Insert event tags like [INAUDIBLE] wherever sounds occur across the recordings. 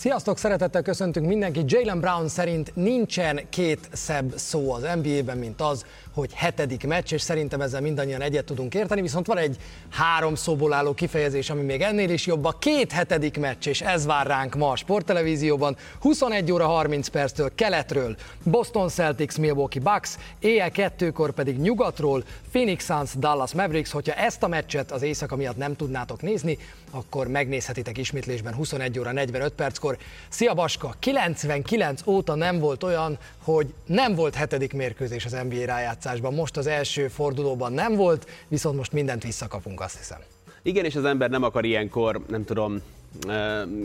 Sziasztok, szeretettel köszöntünk mindenkit. Jalen Brown szerint nincsen két szebb szó az NBA-ben, mint az, hogy hetedik meccs, és szerintem ezzel mindannyian egyet tudunk érteni, viszont van egy három szóból álló kifejezés, ami még ennél is jobb, a két hetedik meccs, és ez vár ránk ma a sporttelevízióban, 21 óra 30 perctől keletről, Boston Celtics, Milwaukee Bucks, éjjel kettőkor pedig nyugatról, Phoenix Suns, Dallas Mavericks, hogyha ezt a meccset az éjszaka miatt nem tudnátok nézni, akkor megnézhetitek ismétlésben 21 óra 45 perckor. Szia Baska, 99 óta nem volt olyan, hogy nem volt hetedik mérkőzés az NBA rájátszásban. Most az első fordulóban nem volt, viszont most mindent visszakapunk, azt hiszem. Igen, és az ember nem akar ilyenkor, nem tudom,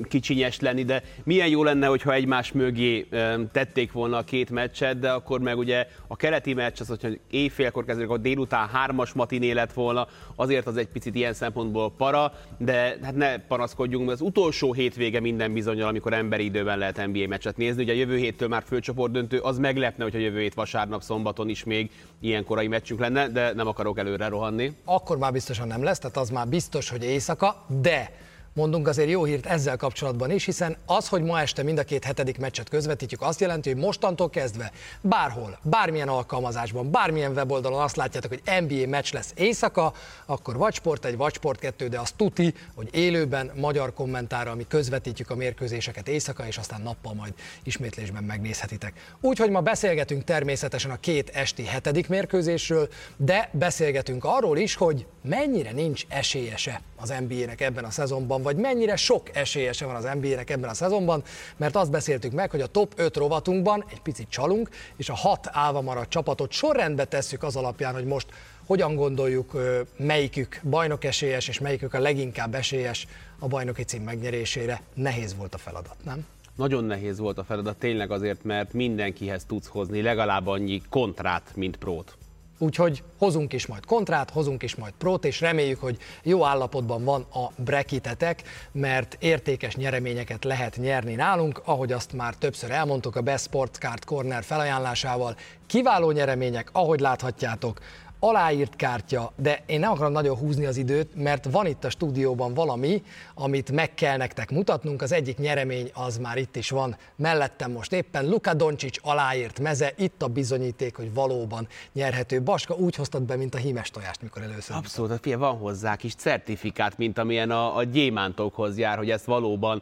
kicsinyes lenni, de milyen jó lenne, hogyha egymás mögé tették volna a két meccset, de akkor meg ugye a keleti meccs az, hogyha éjfélkor kezdődik, a délután hármas matiné lett volna, azért az egy picit ilyen szempontból para, de hát ne panaszkodjunk, mert az utolsó hétvége minden bizonyal, amikor emberi időben lehet NBA meccset nézni. Ugye a jövő héttől már főcsoport döntő, az meglepne, hogyha jövő hét vasárnap, szombaton is még ilyen korai meccsünk lenne, de nem akarok előre rohanni. Akkor már biztosan nem lesz, tehát az már biztos, hogy éjszaka, de mondunk azért jó hírt ezzel kapcsolatban is, hiszen az, hogy ma este mind a két hetedik meccset közvetítjük, azt jelenti, hogy mostantól kezdve bárhol, bármilyen alkalmazásban, bármilyen weboldalon azt látjátok, hogy NBA meccs lesz éjszaka, akkor vagy Sport 1, vagy Sport 2, de az tuti, hogy élőben magyar kommentára, ami közvetítjük a mérkőzéseket éjszaka, és aztán nappal majd ismétlésben megnézhetitek. Úgyhogy ma beszélgetünk természetesen a két esti hetedik mérkőzésről, de beszélgetünk arról is, hogy mennyire nincs esélyese az NBA-nek ebben a szezonban, vagy mennyire sok esélyese van az NBA-nek ebben a szezonban, mert azt beszéltük meg, hogy a top 5 rovatunkban egy picit csalunk, és a hat állva maradt csapatot sorrendbe tesszük az alapján, hogy most hogyan gondoljuk, melyikük bajnok esélyes, és melyikük a leginkább esélyes a bajnoki cím megnyerésére. Nehéz volt a feladat, nem? Nagyon nehéz volt a feladat, tényleg azért, mert mindenkihez tudsz hozni legalább annyi kontrát, mint prót. Úgyhogy hozunk is majd kontrát, hozunk is majd prót, és reméljük, hogy jó állapotban van a brekitetek, mert értékes nyereményeket lehet nyerni nálunk, ahogy azt már többször elmondtuk a Best Sports Card Corner felajánlásával. Kiváló nyeremények, ahogy láthatjátok, aláírt kártya, de én nem akarom nagyon húzni az időt, mert van itt a stúdióban valami, amit meg kell nektek mutatnunk. Az egyik nyeremény az már itt is van mellettem most éppen. Luka Doncsics aláírt meze, itt a bizonyíték, hogy valóban nyerhető. Baska, úgy hoztad be, mint a hímes tojást, mikor először. Abszolút, a fia, van hozzá kis certifikát, mint amilyen a, a gyémántokhoz jár, hogy ezt valóban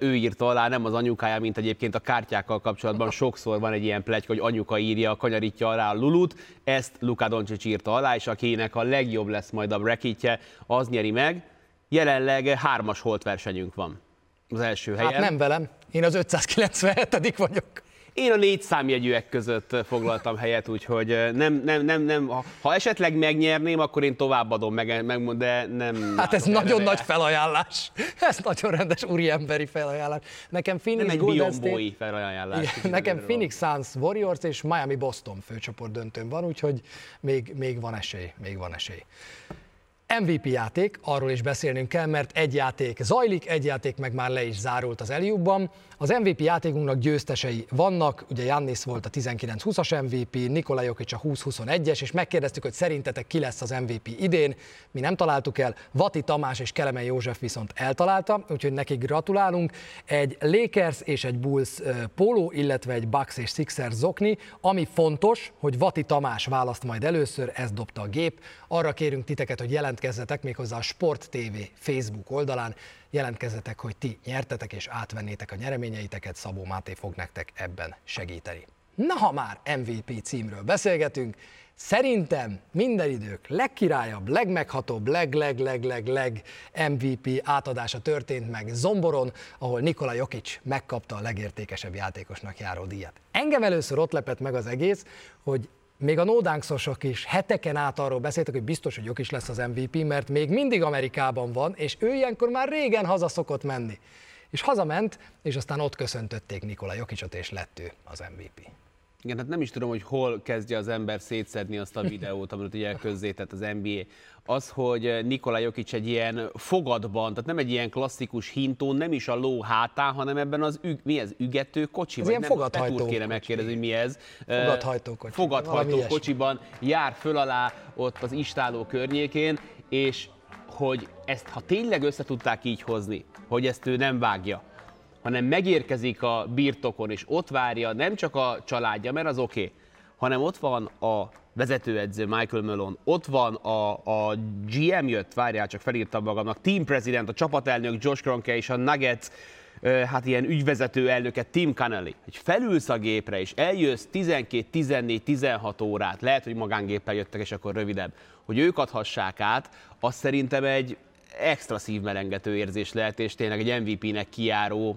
ő írta alá, nem az anyukája, mint egyébként a kártyákkal kapcsolatban sokszor van egy ilyen pletyka, hogy anyuka írja, kanyarítja alá a lulut, ezt Luka Doncsics írta alá, és akinek a legjobb lesz majd a bracketje, az nyeri meg. Jelenleg hármas holt versenyünk van az első helyen. Hát nem velem, én az 597 vagyok. Én a négy számjegyűek között foglaltam helyet, úgyhogy nem, nem, nem, nem, ha, esetleg megnyerném, akkor én továbbadom meg, meg de nem. Hát ez nagyon nagy felajánlás. [LAUGHS] Ez nagyon rendes úriemberi felajánlás. Nekem Phoenix nem egy Golden State... felajánlás. Igen, nekem Phoenix Suns Warriors és Miami Boston főcsoport döntőn van, úgyhogy még, még van esély, még van esély. MVP játék, arról is beszélnünk kell, mert egy játék zajlik, egy játék meg már le is zárult az Eliubban. Az MVP játékunknak győztesei vannak, ugye Jannis volt a 19-20-as MVP, Nikola Jokic a 20-21-es, és megkérdeztük, hogy szerintetek ki lesz az MVP idén. Mi nem találtuk el, Vati Tamás és Kelemen József viszont eltalálta, úgyhogy nekik gratulálunk. Egy Lakers és egy Bulls póló, illetve egy Bucks és Sixers zokni, ami fontos, hogy Vati Tamás választ majd először, ez dobta a gép. Arra kérünk titeket, hogy jelentkezzetek méghozzá a Sport TV Facebook oldalán, jelentkezzetek, hogy ti nyertetek és átvennétek a nyereményeiteket, Szabó Máté fog nektek ebben segíteni. Na, ha már MVP címről beszélgetünk, Szerintem minden idők legkirályabb, legmeghatóbb, leg-leg-leg-leg-leg MVP átadása történt meg Zomboron, ahol Nikola Jokic megkapta a legértékesebb játékosnak járó díjat. Engem először ott lepett meg az egész, hogy még a nódánkszosok is heteken át arról beszéltek, hogy biztos, hogy is lesz az MVP, mert még mindig Amerikában van, és ő ilyenkor már régen haza szokott menni. És hazament, és aztán ott köszöntötték Nikola Jokicsot, és lett ő az MVP. Igen, hát nem is tudom, hogy hol kezdje az ember szétszedni azt a [LAUGHS] videót, amit ugye közzétett az NBA. Az, hogy Nikola Jokic egy ilyen fogadban, tehát nem egy ilyen klasszikus hintón, nem is a ló hátán, hanem ebben az, üg, mi ez, ügető kocsi? Ez vagy ilyen fogadhajtó kéne megkérdezni, hogy mi ez. Fogadhajtó kocsi. Fogadhajtó kocsiban jár föl alá ott az istáló környékén, és hogy ezt, ha tényleg össze tudták így hozni, hogy ezt ő nem vágja, hanem megérkezik a birtokon, és ott várja nem csak a családja, mert az oké, okay, hanem ott van a vezetőedző Michael Malone, ott van a, a GM jött, várjál, csak felírtam magamnak, team president, a csapatelnök Josh Kroenke és a Nuggets hát ilyen ügyvezető elnöke Tim Connelly, hogy felülsz a gépre, és eljössz 12, 14, 16 órát, lehet, hogy magángéppel jöttek, és akkor rövidebb, hogy ők adhassák át, az szerintem egy extra szívmelengető érzés lehet, és tényleg egy MVP-nek kiáró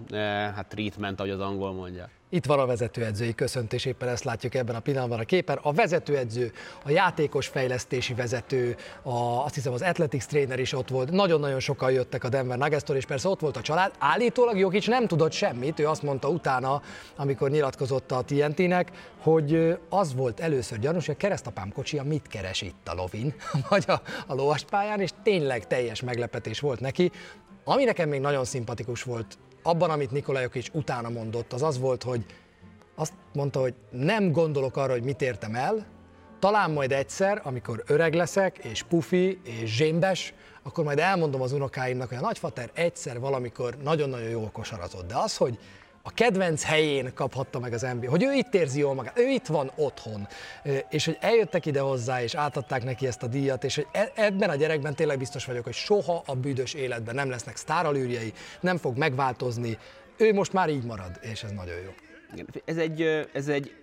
hát treatment, ahogy az angol mondja. Itt van a vezetőedzői köszöntés, éppen ezt látjuk ebben a pillanatban a képen. A vezetőedző, a játékos fejlesztési vezető, a, azt hiszem az Athletics trainer is ott volt. Nagyon-nagyon sokan jöttek a Denver nuggets és persze ott volt a család. Állítólag Jokic nem tudott semmit, ő azt mondta utána, amikor nyilatkozott a TNT-nek, hogy az volt először gyanús, hogy a keresztapám kocsia mit keres itt a lovin, [LAUGHS] vagy a, a lovaspályán, és tényleg teljes meglepetés volt neki. Ami nekem még nagyon szimpatikus volt abban, amit Nikolajok is utána mondott, az az volt, hogy azt mondta, hogy nem gondolok arra, hogy mit értem el, talán majd egyszer, amikor öreg leszek, és pufi, és zsémbes, akkor majd elmondom az unokáimnak, hogy a nagyfater egyszer valamikor nagyon-nagyon jól kosarazott. De az, hogy a kedvenc helyén kaphatta meg az NBA, hogy ő itt érzi jól magát, ő itt van otthon, és hogy eljöttek ide hozzá, és átadták neki ezt a díjat, és hogy e, ebben a gyerekben tényleg biztos vagyok, hogy soha a büdös életben nem lesznek sztáralűrjei, nem fog megváltozni, ő most már így marad, és ez nagyon jó. Ez egy, ez egy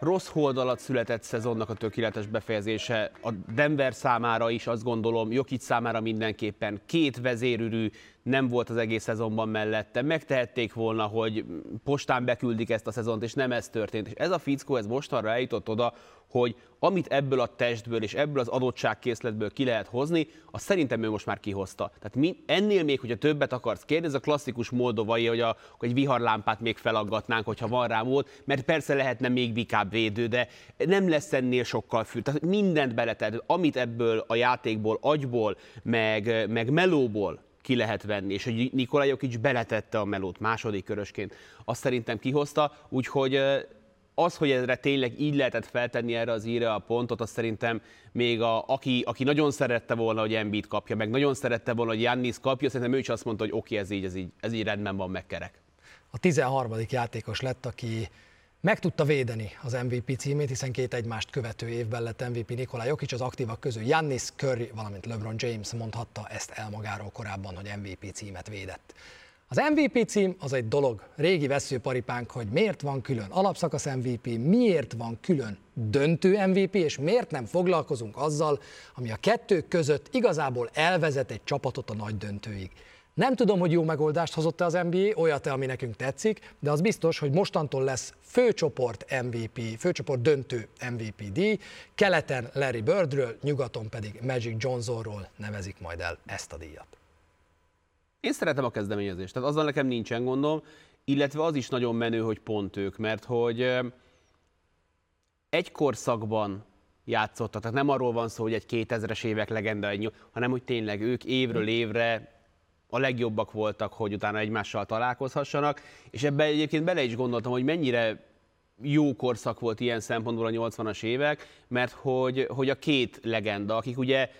rossz hold született szezonnak a tökéletes befejezése. A Denver számára is azt gondolom, Jokic számára mindenképpen két vezérűrű nem volt az egész szezonban mellette. Megtehették volna, hogy postán beküldik ezt a szezont, és nem ez történt. És ez a fickó, ez mostanra eljutott oda, hogy amit ebből a testből és ebből az adottságkészletből ki lehet hozni, azt szerintem ő most már kihozta. Tehát mi, ennél még, hogyha többet akarsz kérni, ez a klasszikus moldovai, hogy, a, hogy egy viharlámpát még felaggatnánk, hogyha van rá mód, mert persze lehetne még vikább védő, de nem lesz ennél sokkal fül. Tehát mindent beletett, amit ebből a játékból, agyból, meg, meg melóból ki lehet venni, és hogy Nikolaj Jokic beletette a melót második körösként, azt szerintem kihozta, úgyhogy az, hogy erre tényleg így lehetett feltenni erre az íre a pontot, azt szerintem még a, aki, aki nagyon szerette volna, hogy Embiid kapja, meg nagyon szerette volna, hogy Jannis kapja, szerintem ő is azt mondta, hogy oké, okay, ez így, ez így, ez így rendben van, megkerek. A 13. játékos lett, aki meg tudta védeni az MVP címét, hiszen két egymást követő évben lett MVP Nikolaj Jokic, az aktívak közül Jannis Curry, valamint LeBron James mondhatta ezt el magáról korábban, hogy MVP címet védett. Az MVP cím az egy dolog, régi veszőparipánk, hogy miért van külön alapszakasz MVP, miért van külön döntő MVP, és miért nem foglalkozunk azzal, ami a kettő között igazából elvezet egy csapatot a nagy döntőig. Nem tudom, hogy jó megoldást hozott-e az NBA, olyat, ami nekünk tetszik, de az biztos, hogy mostantól lesz főcsoport MVP, főcsoport döntő MVP díj, keleten Larry Birdről, nyugaton pedig Magic Johnsonról nevezik majd el ezt a díjat. Én szeretem a kezdeményezést, tehát azzal nekem nincsen gondom, illetve az is nagyon menő, hogy pont ők, mert hogy egy korszakban játszottak, tehát nem arról van szó, hogy egy 2000-es évek legenda, hanem hogy tényleg ők évről évre a legjobbak voltak, hogy utána egymással találkozhassanak, és ebben egyébként bele is gondoltam, hogy mennyire jó korszak volt ilyen szempontból a 80-as évek, mert hogy, hogy a két legenda, akik ugye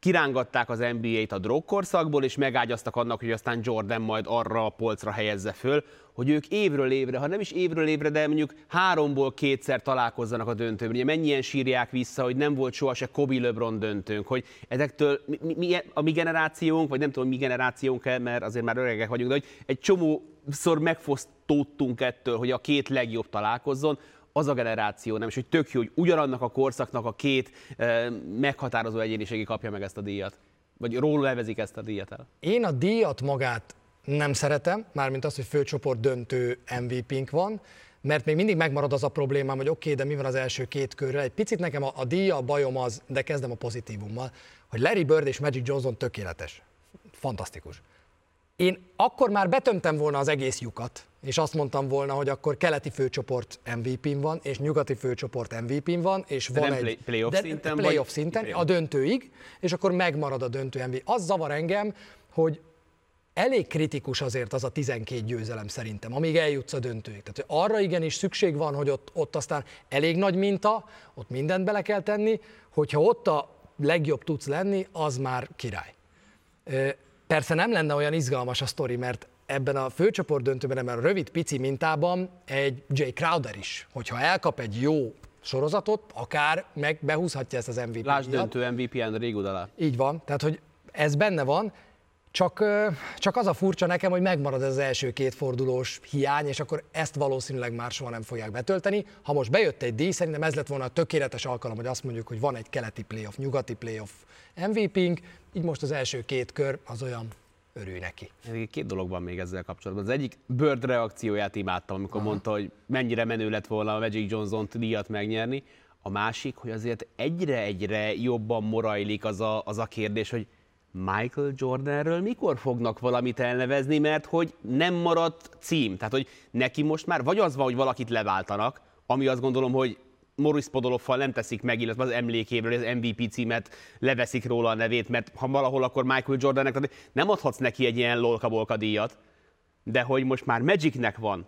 kirángatták az NBA-t a drogkorszakból, és megágyaztak annak, hogy aztán Jordan majd arra a polcra helyezze föl, hogy ők évről évre, ha nem is évről évre, de mondjuk háromból kétszer találkozzanak a döntőben. Ugye mennyien sírják vissza, hogy nem volt soha se Kobe LeBron döntőnk, hogy ezektől mi, mi, a mi generációnk, vagy nem tudom, mi generációnk -e, mert azért már öregek vagyunk, de hogy egy csomószor megfosztódtunk ettől, hogy a két legjobb találkozzon, az a generáció nem, és hogy tök jó, hogy ugyanannak a korszaknak a két meghatározó egyéniségi kapja meg ezt a díjat. Vagy róla levezik ezt a díjat el. Én a díjat magát nem szeretem, mármint az, hogy főcsoport döntő MVP-nk van, mert még mindig megmarad az a problémám, hogy oké, okay, de mi van az első két körre. Egy picit nekem a, a díja, a bajom az, de kezdem a pozitívummal, hogy Larry Bird és Magic Johnson tökéletes. Fantasztikus. Én akkor már betömtem volna az egész lyukat, és azt mondtam volna, hogy akkor keleti főcsoport MVP-n van, és nyugati főcsoport MVP-n van, és de van egy play, playoff de, szinten, playoff szinten a döntőig, és akkor megmarad a döntő MVP. Az zavar engem, hogy elég kritikus azért az a 12 győzelem szerintem, amíg eljutsz a döntőig. Tehát arra igenis szükség van, hogy ott, ott aztán elég nagy minta, ott mindent bele kell tenni, hogyha ott a legjobb tudsz lenni, az már király. Persze nem lenne olyan izgalmas a sztori, mert ebben a főcsoport döntőben, ebben a rövid pici mintában egy Jay Crowder is, hogyha elkap egy jó sorozatot, akár meg behúzhatja ezt az MVP-t. Lásd döntő MVP-en Régudalá. Így van, tehát hogy ez benne van, csak, csak az a furcsa nekem, hogy megmarad ez az első két fordulós hiány, és akkor ezt valószínűleg már soha nem fogják betölteni. Ha most bejött egy díj, szerintem ez lett volna a tökéletes alkalom, hogy azt mondjuk, hogy van egy keleti playoff, nyugati playoff MVP-nk, így most az első két kör az olyan örülj neki. Két dolog van még ezzel kapcsolatban. Az egyik Bird reakcióját imádtam, amikor Aha. mondta, hogy mennyire menő lett volna a Magic Johnson-t díjat megnyerni. A másik, hogy azért egyre-egyre jobban morajlik az a, az a kérdés, hogy Michael Jordanről mikor fognak valamit elnevezni, mert hogy nem maradt cím. Tehát, hogy neki most már vagy az van, hogy valakit leváltanak, ami azt gondolom, hogy Morris Podoloffal nem teszik meg, illetve az emlékéről az MVP címet leveszik róla a nevét, mert ha valahol, akkor Michael Jordannek, tehát nem adhatsz neki egy ilyen lolka díjat, de hogy most már Magicnek van,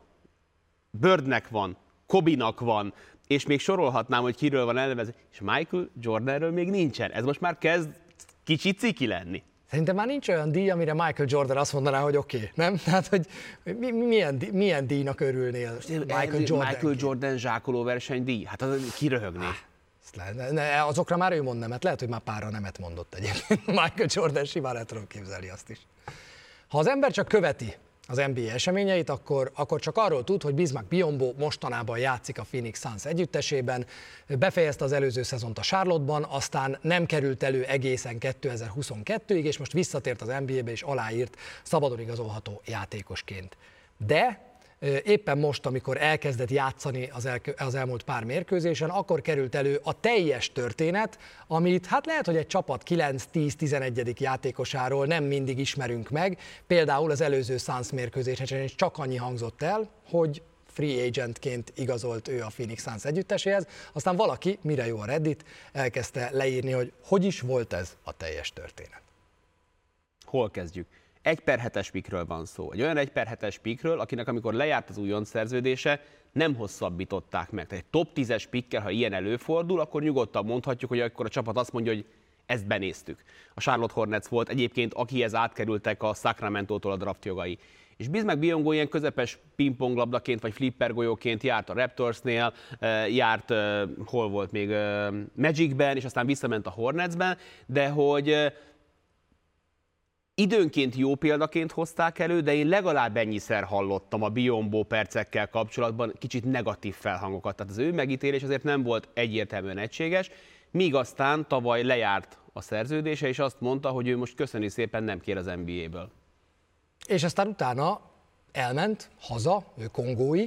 Birdnek van, Kobinak van, és még sorolhatnám, hogy kiről van elnevezve, és Michael Jordanről még nincsen. Ez most már kezd kicsit ciki lenni. Szerintem már nincs olyan díj, amire Michael Jordan azt mondaná, hogy oké, okay, nem? [LAUGHS] Tehát, hogy mi, milyen, milyen díjnak örülnél Michael Jordan? Michael Jordan zsákoló verseny díj? Hát az kiröhögné. Ne, azokra már ő mond nemet, lehet, hogy már párra nemet mondott egyébként. [LAUGHS] Michael Jordan simán el tudom képzelni azt is. Ha az ember csak követi az NBA eseményeit, akkor, akkor csak arról tud, hogy Bismarck Biombo mostanában játszik a Phoenix Suns együttesében, befejezte az előző szezont a Charlotte-ban, aztán nem került elő egészen 2022-ig, és most visszatért az NBA-be és aláírt szabadon igazolható játékosként. De éppen most, amikor elkezdett játszani az, el, az elmúlt pár mérkőzésen, akkor került elő a teljes történet, amit hát lehet, hogy egy csapat 9-10-11. játékosáról nem mindig ismerünk meg. Például az előző Suns mérkőzésen csak annyi hangzott el, hogy free agentként igazolt ő a Phoenix Suns együtteséhez, aztán valaki, mire jó a Reddit, elkezdte leírni, hogy hogy is volt ez a teljes történet. Hol kezdjük? Egy per hetes pikről van szó. Egy olyan egy per hetes pikről, akinek amikor lejárt az újon szerződése, nem hosszabbították meg. Tehát egy top 10-es pikkel, ha ilyen előfordul, akkor nyugodtan mondhatjuk, hogy akkor a csapat azt mondja, hogy ezt benéztük. A Charlotte Hornets volt egyébként, akihez átkerültek a Sacramento-tól a draft jogai. És Bismack Biongo ilyen közepes pingponglabdaként vagy flipper golyóként járt a Raptorsnél, járt, hol volt még, Magicben, és aztán visszament a Hornetsben, de hogy időnként jó példaként hozták elő, de én legalább ennyiszer hallottam a Biombo percekkel kapcsolatban kicsit negatív felhangokat. Tehát az ő megítélés azért nem volt egyértelműen egységes, míg aztán tavaly lejárt a szerződése, és azt mondta, hogy ő most köszöni szépen nem kér az NBA-ből. És aztán utána elment haza, ő kongói,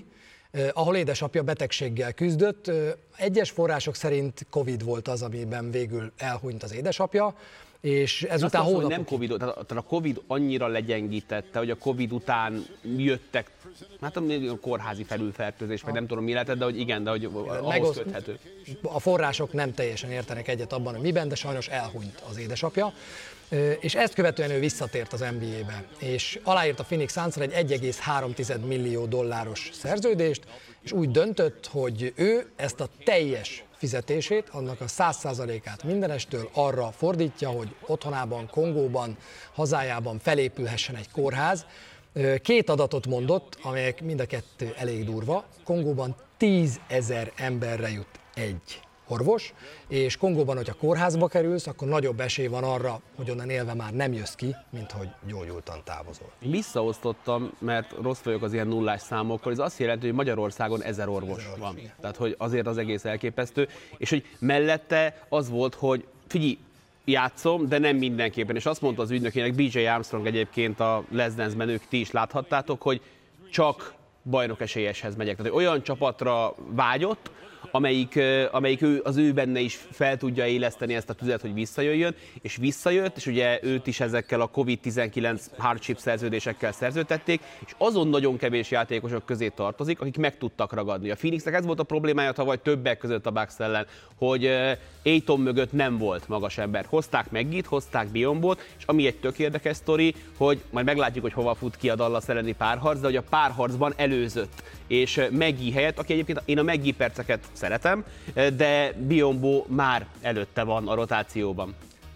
ahol édesapja betegséggel küzdött. Egyes források szerint Covid volt az, amiben végül elhunyt az édesapja és ezután hónapok... Hogy nem COVID, tehát a Covid annyira legyengítette, hogy a Covid után jöttek, hát a kórházi felülfertőzés, vagy nem tudom mi lehetett, de hogy igen, de hogy ahhoz köthető. A források nem teljesen értenek egyet abban, hogy miben, de sajnos elhunyt az édesapja. És ezt követően ő visszatért az NBA-be, és aláírt a Phoenix suns egy 1,3 millió dolláros szerződést, és úgy döntött, hogy ő ezt a teljes fizetését, annak a 100%-át mindenestől arra fordítja, hogy otthonában, Kongóban, hazájában felépülhessen egy kórház. Két adatot mondott, amelyek mind a kettő elég durva. Kongóban 10 ezer emberre jut egy orvos, és Kongóban, hogyha kórházba kerülsz, akkor nagyobb esély van arra, hogy onnan élve már nem jössz ki, mint hogy gyógyultan távozol. Visszaosztottam, mert rossz vagyok az ilyen nullás számokkal, ez azt jelenti, hogy Magyarországon ezer orvos, ezer orvos van. Igen. Tehát, hogy azért az egész elképesztő, és hogy mellette az volt, hogy figyelj, játszom, de nem mindenképpen. És azt mondta az ügynökének, BJ Armstrong egyébként a Les Dance-ben ők ti is láthattátok, hogy csak bajnok esélyeshez megyek. Tehát olyan csapatra vágyott, amelyik, amelyik ő, az ő benne is fel tudja éleszteni ezt a tüzet, hogy visszajöjjön, és visszajött, és ugye őt is ezekkel a COVID-19 hardship szerződésekkel szerződtették, és azon nagyon kevés játékosok közé tartozik, akik meg tudtak ragadni. A Phoenixnek ez volt a problémája vagy többek között a Bucks ellen, hogy Aiton mögött nem volt magas ember. Hozták Meggit, hozták Biombot, és ami egy tök érdekes sztori, hogy majd meglátjuk, hogy hova fut ki a Dallas elleni párharc, de hogy a párharcban előzött. És Meggi helyett, aki egyébként én a Meggi perceket szeretem, de Biombo már előtte van a rotációban.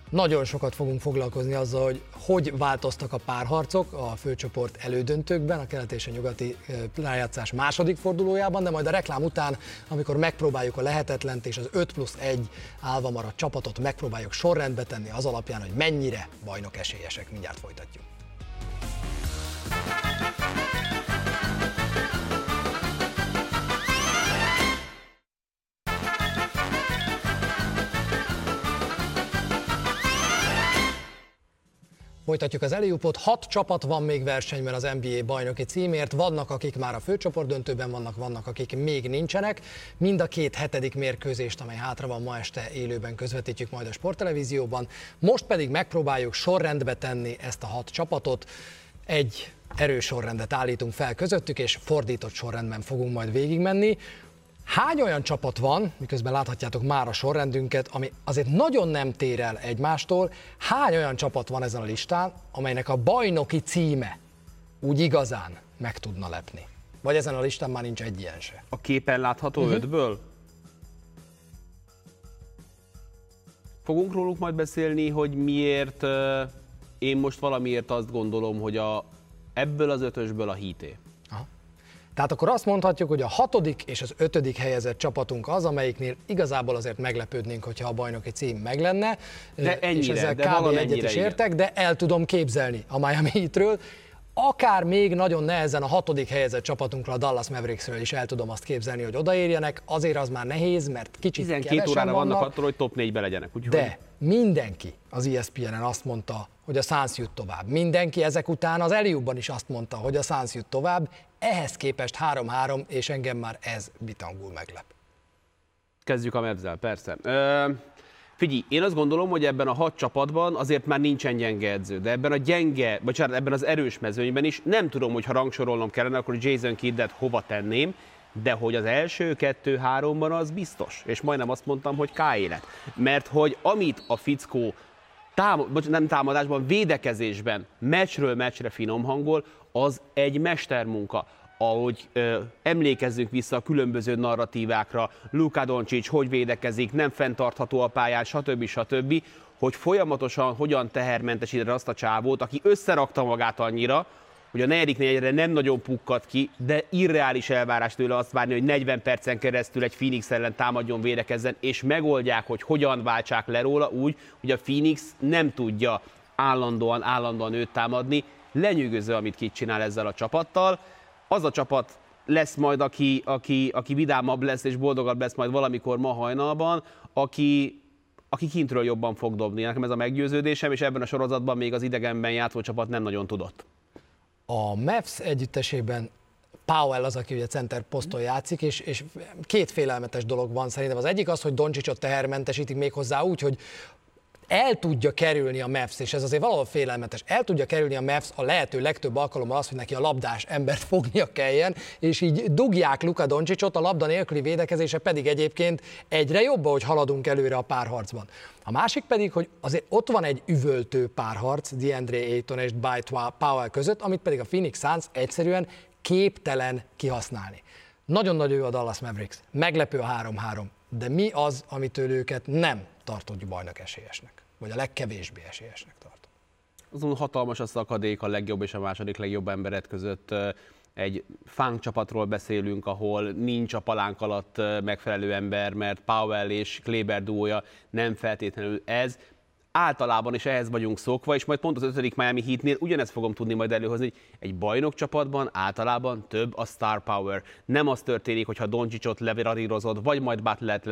Nagyon sokat fogunk foglalkozni azzal, hogy hogy változtak a párharcok a főcsoport elődöntőkben, a kelet és a nyugati rájátszás második fordulójában, de majd a reklám után, amikor megpróbáljuk a lehetetlent és az 5 plusz 1 állva maradt csapatot megpróbáljuk sorrendbe tenni az alapján, hogy mennyire bajnok esélyesek. Mindjárt folytatjuk. Folytatjuk az Eliupot. Hat csapat van még versenyben az NBA bajnoki címért. Vannak, akik már a főcsoport döntőben vannak, vannak, akik még nincsenek. Mind a két hetedik mérkőzést, amely hátra van ma este élőben közvetítjük majd a sporttelevízióban. Most pedig megpróbáljuk sorrendbe tenni ezt a hat csapatot. Egy erős sorrendet állítunk fel közöttük, és fordított sorrendben fogunk majd végigmenni. Hány olyan csapat van, miközben láthatjátok már a sorrendünket, ami azért nagyon nem tér el egymástól, hány olyan csapat van ezen a listán, amelynek a bajnoki címe úgy igazán meg tudna lepni? Vagy ezen a listán már nincs egy ilyen se? A képen látható uh-huh. ötből? Fogunk róluk majd beszélni, hogy miért én most valamiért azt gondolom, hogy a, ebből az ötösből a híté. Tehát akkor azt mondhatjuk, hogy a hatodik és az ötödik helyezett csapatunk az, amelyiknél igazából azért meglepődnénk, hogyha a bajnoki cím meg lenne. De ennyire, és ezzel de kb. egyet is értek, de el tudom képzelni a Miami Heatről. Akár még nagyon nehezen a hatodik helyezett csapatunkra, a Dallas Mavericksről is el tudom azt képzelni, hogy odaérjenek. Azért az már nehéz, mert kicsit 12 órára vannak, vannak attól, hogy top 4-be legyenek. Úgyhogy... De mindenki az ESPN-en azt mondta, hogy a Suns jut tovább. Mindenki ezek után az Eliubban is azt mondta, hogy a Suns jut tovább. Ehhez képest 3-3, és engem már ez bitangul meglep. Kezdjük a mevzel, persze. Ö, figyelj, én azt gondolom, hogy ebben a hat csapatban azért már nincsen gyenge edző, de ebben a gyenge, bocsánat, ebben az erős mezőnyben is nem tudom, hogy ha rangsorolnom kellene, akkor Jason Kiddet hova tenném, de hogy az első kettő-háromban az biztos. És majdnem azt mondtam, hogy K élet. Mert hogy amit a fickó támad, nem támadásban, védekezésben, meccsről meccsre finom hangol, az egy mestermunka ahogy ö, emlékezzünk vissza a különböző narratívákra, Luka Doncic hogy védekezik, nem fenntartható a pályán, stb. stb., hogy folyamatosan hogyan tehermentesíted azt a csávót, aki összerakta magát annyira, hogy a negyedik negyedre nem nagyon pukkat ki, de irreális elvárás tőle azt várni, hogy 40 percen keresztül egy Phoenix ellen támadjon, védekezzen, és megoldják, hogy hogyan váltsák le róla úgy, hogy a Phoenix nem tudja állandóan, állandóan őt támadni. Lenyűgöző, amit kit csinál ezzel a csapattal. Az a csapat lesz majd, aki, aki, aki vidámabb lesz és boldogabb lesz majd valamikor ma hajnalban, aki, aki kintről jobban fog dobni. Nekem ez a meggyőződésem, és ebben a sorozatban még az idegenben játszó csapat nem nagyon tudott. A Mavs együttesében Powell az, aki ugye center poszton játszik, és, és két félelmetes dolog van szerintem. Az egyik az, hogy Doncsicsot tehermentesítik még hozzá úgy, hogy el tudja kerülni a Mavs, és ez azért valahol félelmetes, el tudja kerülni a Mavs a lehető legtöbb alkalommal az, hogy neki a labdás embert [LAUGHS] fognia kelljen, és így dugják Luka Doncsicsot, a labda nélküli védekezése pedig egyébként egyre jobb, hogy haladunk előre a párharcban. A másik pedig, hogy azért ott van egy üvöltő párharc DeAndre Ayton és Dwight Powell között, amit pedig a Phoenix Suns egyszerűen képtelen kihasználni. Nagyon nagy ő a Dallas Mavericks, meglepő a 3-3, de mi az, amitől őket nem tartott bajnak esélyesnek? Vagy a legkevésbé esélyesnek tart? Azon hatalmas a szakadék a legjobb és a második legjobb emberet között. Egy fánk csapatról beszélünk, ahol nincs a palánk alatt megfelelő ember, mert Powell és Kleber duója nem feltétlenül ez általában is ehhez vagyunk szokva, és majd pont az ötödik Miami Heatnél ugyanezt fogom tudni majd előhozni, hogy egy bajnok csapatban általában több a star power. Nem az történik, hogyha Doncsicsot leradírozod, vagy majd Butler-t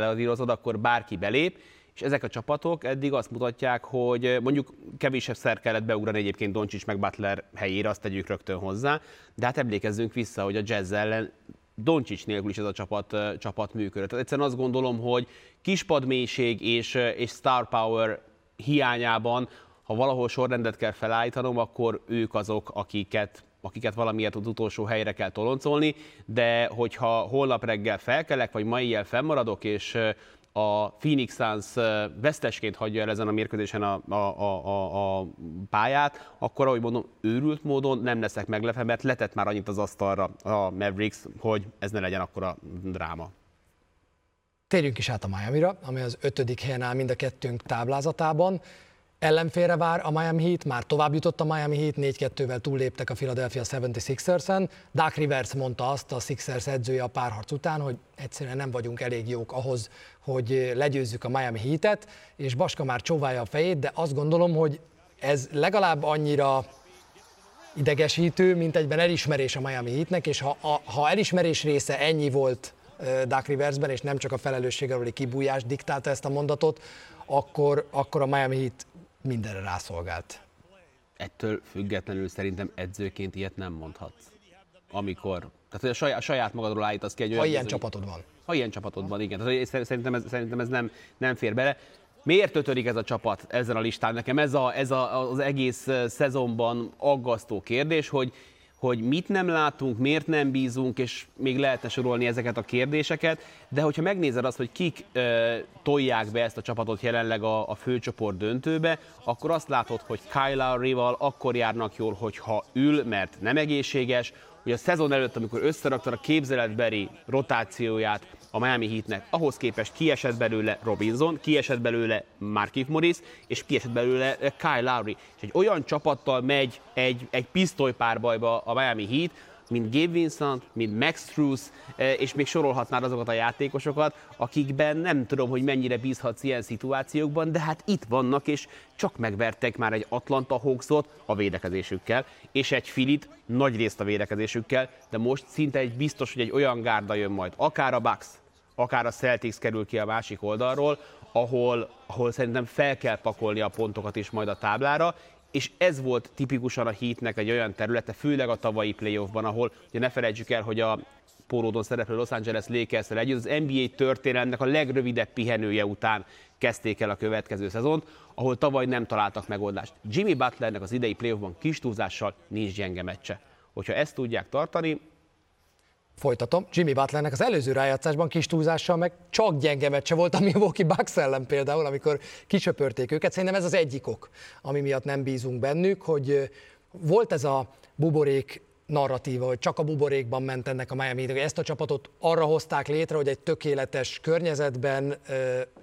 akkor bárki belép, és ezek a csapatok eddig azt mutatják, hogy mondjuk kevésebb szer kellett beugrani egyébként Doncsics meg Butler helyére, azt tegyük rögtön hozzá, de hát emlékezzünk vissza, hogy a Jazz ellen Doncsics nélkül is ez a csapat, csapat működött. Tehát egyszerűen azt gondolom, hogy kispadmélység és, és star power hiányában, ha valahol sorrendet kell felállítanom, akkor ők azok, akiket akiket valamiért az utolsó helyre kell toloncolni, de hogyha holnap reggel felkelek, vagy mai éjjel fennmaradok, és a Phoenix Suns vesztesként hagyja el ezen a mérkőzésen a, a, a, a pályát, akkor ahogy mondom, őrült módon nem leszek meglepve, mert letett már annyit az asztalra a Mavericks, hogy ez ne legyen akkora dráma. Térjünk is át a Miami-ra, ami az ötödik helyen áll mind a kettőnk táblázatában. Ellenfélre vár a Miami Heat, már tovább jutott a Miami Heat, 4-2-vel túlléptek a Philadelphia 76ers-en. Doug Rivers mondta azt a Sixers edzője a párharc után, hogy egyszerűen nem vagyunk elég jók ahhoz, hogy legyőzzük a Miami Heat-et, és Baska már csóválja a fejét, de azt gondolom, hogy ez legalább annyira idegesítő, mint egyben elismerés a Miami Heatnek, és ha, a, ha elismerés része ennyi volt Duck Riversben, és nem csak a felelősség aluli kibújás diktálta ezt a mondatot, akkor, akkor a Miami Heat mindenre rászolgált. Ettől függetlenül szerintem edzőként ilyet nem mondhatsz. Amikor, tehát hogy a saját, a saját magadról állítasz ki egy olyan... Ha ilyen bizony, csapatod van. Ha ilyen csapatod van, igen. Tehát szerintem ez, szerintem ez nem, nem fér bele. Miért ötödik ez a csapat ezen a listán? Nekem ez, a, ez a, az egész szezonban aggasztó kérdés, hogy hogy mit nem látunk, miért nem bízunk, és még lehetne sorolni ezeket a kérdéseket, de hogyha megnézed azt, hogy kik ö, tolják be ezt a csapatot jelenleg a, a főcsoport döntőbe, akkor azt látod, hogy Kyle Lowry-val akkor járnak jól, hogyha ül, mert nem egészséges, hogy a szezon előtt, amikor összeraktad a képzeletbeli rotációját a Miami Heatnek, ahhoz képest kiesett belőle Robinson, kiesett belőle Markif Morris, és kiesett belőle Kyle Lowry. És egy olyan csapattal megy egy, egy pisztolypárbajba a Miami Heat, mint Gabe Vincent, mint Max Truss, eh, és még sorolhatnád azokat a játékosokat, akikben nem tudom, hogy mennyire bízhatsz ilyen szituációkban, de hát itt vannak, és csak megvertek már egy Atlanta Hawksot a védekezésükkel, és egy Filit nagy részt a védekezésükkel, de most szinte egy biztos, hogy egy olyan gárda jön majd, akár a Bucks, akár a Celtics kerül ki a másik oldalról, ahol, ahol szerintem fel kell pakolni a pontokat is majd a táblára, és ez volt tipikusan a Heatnek egy olyan területe, főleg a tavalyi playoffban, ahol ugye ne felejtsük el, hogy a póródon szereplő Los Angeles lakers együtt az NBA történelemnek a legrövidebb pihenője után kezdték el a következő szezont, ahol tavaly nem találtak megoldást. Jimmy Butlernek az idei playoffban kis túlzással nincs gyenge meccse. Hogyha ezt tudják tartani, Folytatom. Jimmy Butlernek az előző rájátszásban kis túlzással meg csak gyenge meccse volt a Milwaukee Bucks ellen például, amikor kicsöpörték őket. Szerintem ez az egyik ok, ami miatt nem bízunk bennük, hogy volt ez a buborék narratíva, hogy csak a buborékban ment ennek a Miami hogy ezt a csapatot arra hozták létre, hogy egy tökéletes környezetben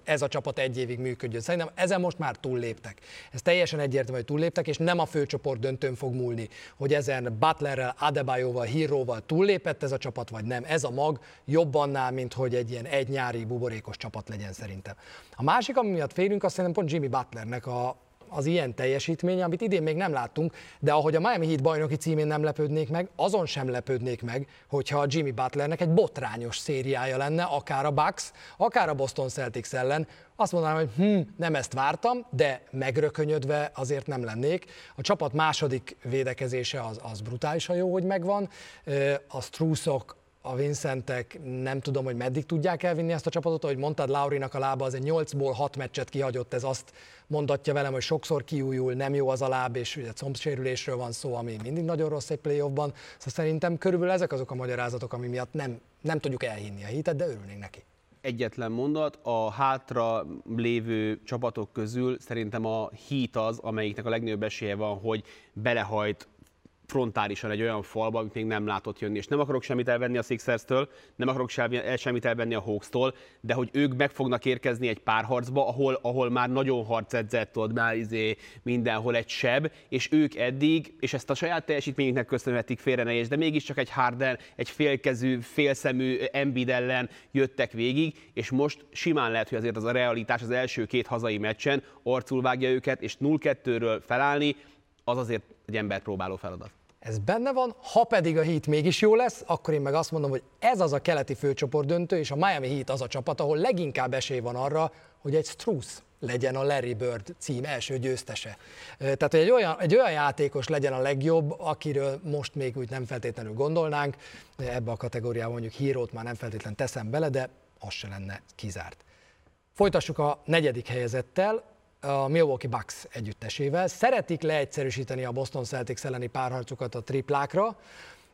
ez a csapat egy évig működjön. Szerintem ezen most már túlléptek. Ez teljesen egyértelmű, hogy túlléptek, és nem a főcsoport döntőn fog múlni, hogy ezen Butlerrel, Adebayoval, Híróval túllépett ez a csapat, vagy nem. Ez a mag jobb annál, mint hogy egy ilyen egy nyári buborékos csapat legyen szerintem. A másik, ami miatt félünk, azt szerintem pont Jimmy Butlernek a, az ilyen teljesítménye, amit idén még nem láttunk, de ahogy a Miami Heat bajnoki címén nem lepődnék meg, azon sem lepődnék meg, hogyha a Jimmy Butlernek egy botrányos szériája lenne, akár a Bucks, akár a Boston Celtics ellen, azt mondanám, hogy hm, nem ezt vártam, de megrökönyödve azért nem lennék. A csapat második védekezése az, az brutálisan jó, hogy megvan. A Strusok, a Vincentek nem tudom, hogy meddig tudják elvinni ezt a csapatot, ahogy mondtad, Laurinak a lába az egy 8-ból 6 meccset kihagyott, ez azt mondatja velem, hogy sokszor kiújul, nem jó az a láb, és ugye combsérülésről van szó, ami mindig nagyon rossz egy playoffban. Szóval szerintem körülbelül ezek azok a magyarázatok, ami miatt nem, nem tudjuk elhinni a hitet, de örülnénk neki. Egyetlen mondat, a hátra lévő csapatok közül szerintem a hit az, amelyiknek a legnagyobb esélye van, hogy belehajt frontálisan egy olyan falba, amit még nem látott jönni. És nem akarok semmit elvenni a Sixers-től, nem akarok semmit elvenni a Hawks-tól, de hogy ők meg fognak érkezni egy párharcba, ahol, ahol már nagyon harc edzett, ott már izé mindenhol egy seb, és ők eddig, és ezt a saját teljesítményüknek köszönhetik félre nehéz, de mégiscsak egy Harden, egy félkezű, félszemű Embiid ellen jöttek végig, és most simán lehet, hogy azért az a realitás az első két hazai meccsen arcul vágja őket, és 0-2-ről felállni, az azért egy ember próbáló feladat. Ez benne van, ha pedig a Heat mégis jó lesz, akkor én meg azt mondom, hogy ez az a keleti főcsoport döntő, és a Miami Heat az a csapat, ahol leginkább esély van arra, hogy egy Struss legyen a Larry Bird cím első győztese. Tehát, hogy egy olyan, egy olyan játékos legyen a legjobb, akiről most még úgy nem feltétlenül gondolnánk, ebbe a kategóriában mondjuk hírót már nem feltétlenül teszem bele, de az se lenne kizárt. Folytassuk a negyedik helyezettel, a Milwaukee Bucks együttesével. Szeretik leegyszerűsíteni a Boston Celtics elleni párharcukat a triplákra.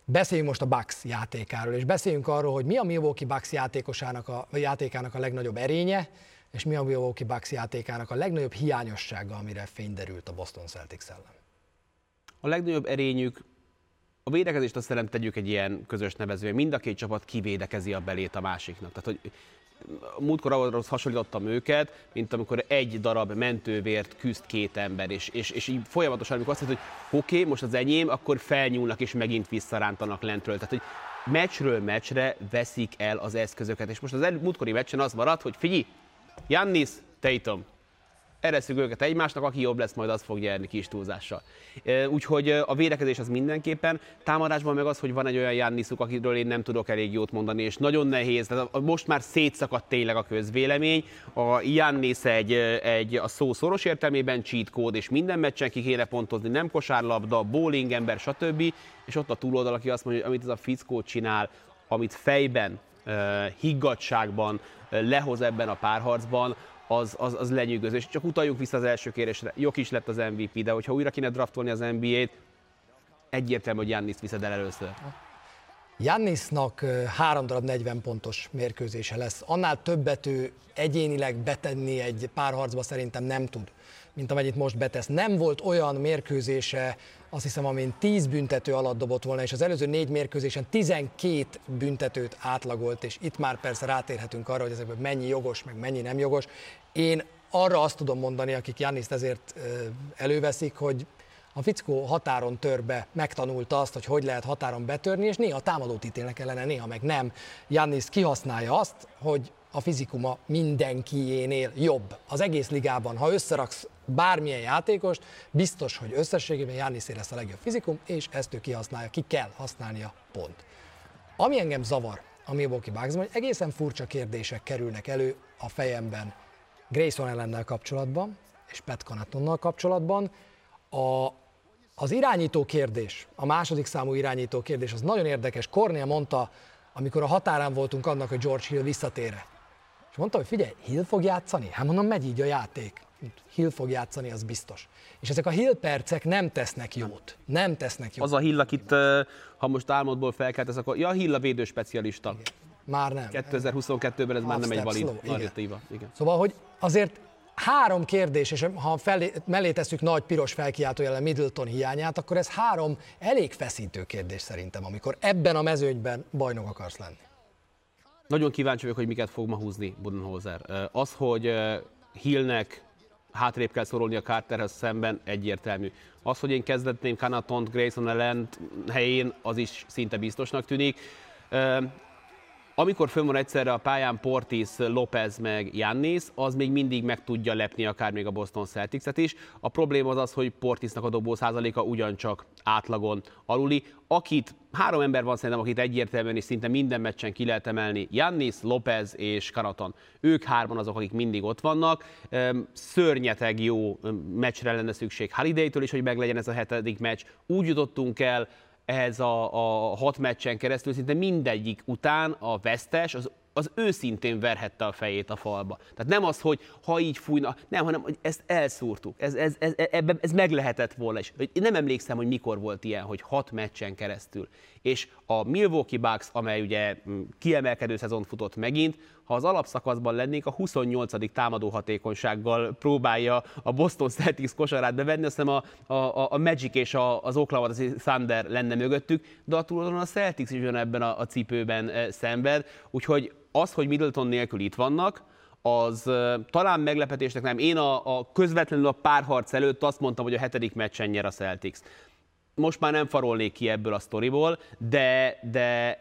Beszéljünk most a Bucks játékáról, és beszéljünk arról, hogy mi a Milwaukee Bucks játékosának a, játékának a legnagyobb erénye, és mi a Milwaukee Bucks játékának a legnagyobb hiányossága, amire fény a Boston Celtics ellen. A legnagyobb erényük a védekezést azt szerintem tegyük egy ilyen közös nevezője. Mind a két csapat kivédekezi a belét a másiknak. Tehát, hogy múltkor arra hasonlítottam őket, mint amikor egy darab mentővért küzd két ember, és, és, és így folyamatosan, amikor azt mondja, hogy oké, okay, most az enyém, akkor felnyúlnak és megint visszarántanak lentről. Tehát, hogy meccsről meccsre veszik el az eszközöket. És most az múltkori meccsen az maradt, hogy figyelj, Jannis, Tatum, eresszük őket egymásnak, aki jobb lesz, majd az fog nyerni kis túlzással. Úgyhogy a védekezés az mindenképpen, támadásban meg az, hogy van egy olyan Janniszuk, akiről én nem tudok elég jót mondani, és nagyon nehéz, tehát most már szétszakadt tényleg a közvélemény. A Jannis egy, egy a szó szoros értelmében cheat code, és minden meccsen ki kéne pontozni, nem kosárlabda, bowling ember, stb. És ott a túloldal, aki azt mondja, hogy amit ez a fickó csinál, amit fejben, higgadságban lehoz ebben a párharcban, az, az, az lenyűgöző. És csak utaljunk vissza az első kérésre. Jok is lett az MVP, de hogyha újra kéne draftolni az NBA-t, egyértelmű, hogy Jannis viszed el először. Jannisnak három darab 40 pontos mérkőzése lesz. Annál többet ő egyénileg betenni egy párharcba szerintem nem tud, mint amennyit most betesz. Nem volt olyan mérkőzése, azt hiszem, amin 10 büntető alatt dobott volna, és az előző négy mérkőzésen 12 büntetőt átlagolt, és itt már persze rátérhetünk arra, hogy ezekben mennyi jogos, meg mennyi nem jogos. Én arra azt tudom mondani, akik Janniszt ezért előveszik, hogy a fickó határon tör be, megtanulta azt, hogy hogy lehet határon betörni, és néha támadót ítélnek ellene, néha meg nem. Jannis kihasználja azt, hogy a fizikuma mindenkiénél jobb. Az egész ligában, ha összeraksz bármilyen játékost, biztos, hogy összességében Jannis lesz a legjobb fizikum, és ezt ő kihasználja, ki kell használnia, pont. Ami engem zavar a Milwaukee bucks hogy egészen furcsa kérdések kerülnek elő a fejemben Grayson ellennel kapcsolatban, és Pat Connaughtonnal kapcsolatban. A, az irányító kérdés, a második számú irányító kérdés, az nagyon érdekes. Cornél mondta, amikor a határán voltunk annak, hogy George Hill visszatére. És mondta, hogy figyelj, Hill fog játszani? Hát mondom, megy így a játék. Hill fog játszani, az biztos. És ezek a Hill percek nem tesznek jót. Nem tesznek jót. Az a Hill, akit ha most álmodból felkeltesz, akkor ja, Hill a védő specialista. Igen. Már nem. 2022-ben ez már nem egy valid narratíva. Igen. Szóval, hogy azért három kérdés, és ha felé, mellé tesszük nagy piros felkiáltójelen Middleton hiányát, akkor ez három elég feszítő kérdés szerintem, amikor ebben a mezőnyben bajnok akarsz lenni. Nagyon kíváncsi vagyok, hogy miket fog ma húzni Budenholzer. Az, hogy Hillnek hátrébb kell szorolni a Carterhez szemben, egyértelmű. Az, hogy én kezdetném Kanatont Grayson ellen helyén, az is szinte biztosnak tűnik. Amikor fönn van egyszerre a pályán Portis, Lopez meg Jannis, az még mindig meg tudja lepni akár még a Boston Celtics-et is. A probléma az az, hogy Portisnak a dobó százaléka ugyancsak átlagon aluli. Akit, három ember van szerintem, akit egyértelműen és szinte minden meccsen ki lehet emelni, Jannis, Lopez és Karaton. Ők hárman azok, akik mindig ott vannak. Szörnyeteg jó meccsre lenne szükség Holiday-től is, hogy meglegyen ez a hetedik meccs. Úgy jutottunk el, ehhez a, a hat meccsen keresztül, szinte mindegyik után a vesztes az az őszintén verhette a fejét a falba. Tehát nem az, hogy ha így fújna, nem, hanem hogy ezt elszúrtuk. Ez, ez, ez, ebben, ez meg lehetett volna is. Én nem emlékszem, hogy mikor volt ilyen, hogy hat meccsen keresztül. És a Milwaukee Bucks, amely ugye mm, kiemelkedő szezon futott megint, ha az alapszakaszban lennénk, a 28. támadó hatékonysággal próbálja a Boston Celtics kosarát bevenni, azt hiszem a, a, a Magic és a, az Oklahoma Thunder lenne mögöttük, de a tulajdonképpen a Celtics is ebben a, a cipőben e, szenved, úgyhogy az, hogy Middleton nélkül itt vannak, az talán meglepetésnek nem. Én a, a közvetlenül a párharc előtt azt mondtam, hogy a hetedik meccsen nyer a Celtics. Most már nem farolnék ki ebből a sztoriból, de, de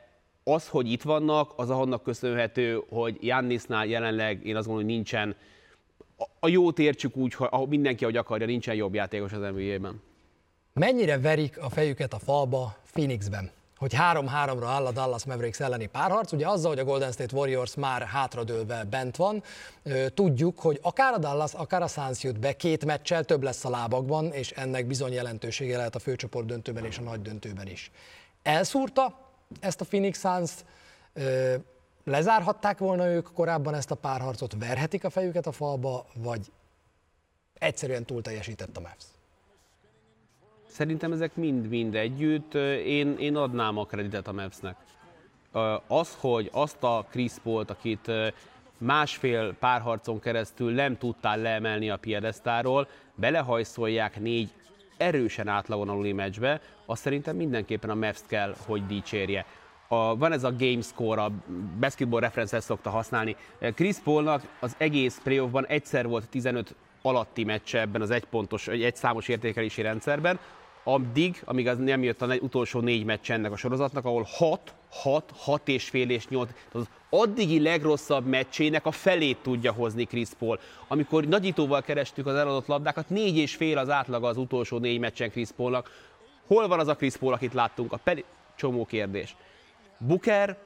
az, hogy itt vannak, az ahonnak köszönhető, hogy Jannisnál jelenleg én azt gondolom, hogy nincsen, a jót értsük úgy, hogy mindenki, ahogy akarja, nincsen jobb játékos az NBA-ben. Mennyire verik a fejüket a falba Phoenixben? hogy 3-3-ra áll a Dallas Mavericks elleni párharc, ugye azzal, hogy a Golden State Warriors már hátradőlve bent van, tudjuk, hogy akár a Dallas, akár a Suns jut be, két meccsel több lesz a lábakban, és ennek bizony jelentősége lehet a főcsoport döntőben és a nagy döntőben is. Elszúrta ezt a Phoenix Suns, lezárhatták volna ők korábban ezt a párharcot, verhetik a fejüket a falba, vagy egyszerűen túl teljesített a Mavs? Szerintem ezek mind-mind együtt. Én, én adnám a kreditet a Mavsnek. Az, hogy azt a Chris Paul-t, akit másfél párharcon keresztül nem tudtál leemelni a piedesztáról, belehajszolják négy erősen átlagon aluli meccsbe, azt szerintem mindenképpen a Mavs kell, hogy dicsérje. a, van ez a game score, a basketball reference szokta használni. Chris Paulnak az egész playoffban egyszer volt 15 alatti meccse ebben az egypontos, egy számos értékelési rendszerben, addig, amíg az nem jött a utolsó négy meccs ennek a sorozatnak, ahol 6, 6, 6 és fél és 8, az addigi legrosszabb meccsének a felét tudja hozni Chris Paul. Amikor nagyítóval kerestük az eladott labdákat, négy és fél az átlaga az utolsó négy meccsen Chris Paulnak. Hol van az a Chris Paul, akit láttunk? A peri... Csomó kérdés. Booker